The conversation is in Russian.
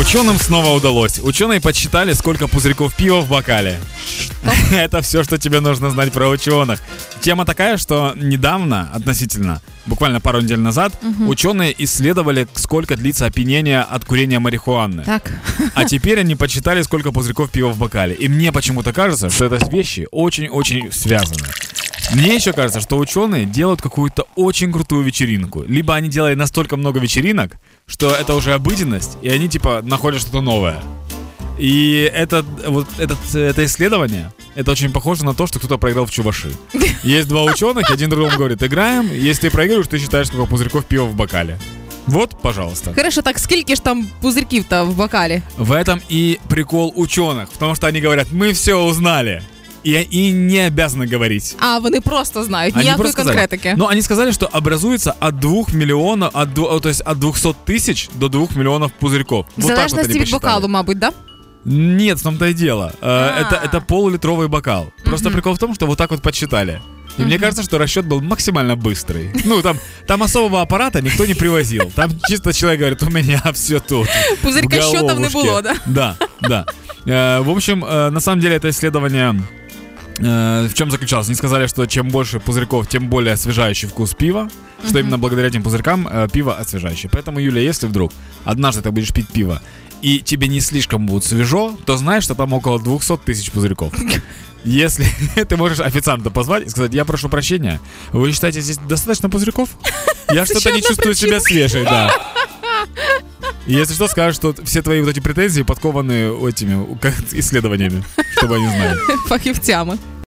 Ученым снова удалось. Ученые подсчитали, сколько пузырьков пива в бокале. Это все, что тебе нужно знать про ученых. Тема такая, что недавно, относительно, буквально пару недель назад, ученые исследовали, сколько длится опьянение от курения марихуаны. Так. А теперь они подсчитали, сколько пузырьков пива в бокале. И мне почему-то кажется, что это вещи очень-очень связаны. Мне еще кажется, что ученые делают какую-то очень крутую вечеринку. Либо они делают настолько много вечеринок, что это уже обыденность, и они типа находят что-то новое. И это, вот этот, это исследование, это очень похоже на то, что кто-то проиграл в чуваши. Есть два ученых, один другому говорит, играем, если ты проигрываешь, ты считаешь, сколько пузырьков пива в бокале. Вот, пожалуйста. Хорошо, так скільки ж там пузырьків-то в бокале? В этом и прикол ученых, потому что они говорят, мы все узнали И, и не обязаны говорить. А, вони просто знають, Они ніякої просто сказали. конкретики. Но они сказали, что образуется от 2 миллионов, от, дву- то есть от 200 тысяч до 2 миллионов пузырьков. В Вот так вот залежності они від посчитали. бокалу, мабуть, да? Нет, в том-то и дело. Э, А. Это, это полулитровый бокал. Просто прикол в том, что вот так вот подсчитали. И мне кажется, что расчет был максимально быстрый. Ну, там, там особого аппарата никто не привозил. Там чисто человек говорит, у меня все тут. Пузырька в счетов не головушке». было, да? Да, да. Э, В общем, э, на самом деле это исследование э, в чем заключалось? Они сказали, что чем больше пузырьков, тем более освежающий вкус пива. Что именно благодаря этим пузырькам э, пиво освежающее. Поэтому, Юля, если вдруг однажды ты будешь пить пиво, и тебе не слишком будет свежо, то знаешь, что там около 200 тысяч пузырьков. Если ты можешь официанта позвать и сказать, я прошу прощения, вы считаете здесь достаточно пузырьков? Я что-то не чувствую себя свежей, да. Если что, скажешь, что все твои вот эти претензии подкованы этими исследованиями, чтобы они знали. Фахівцями.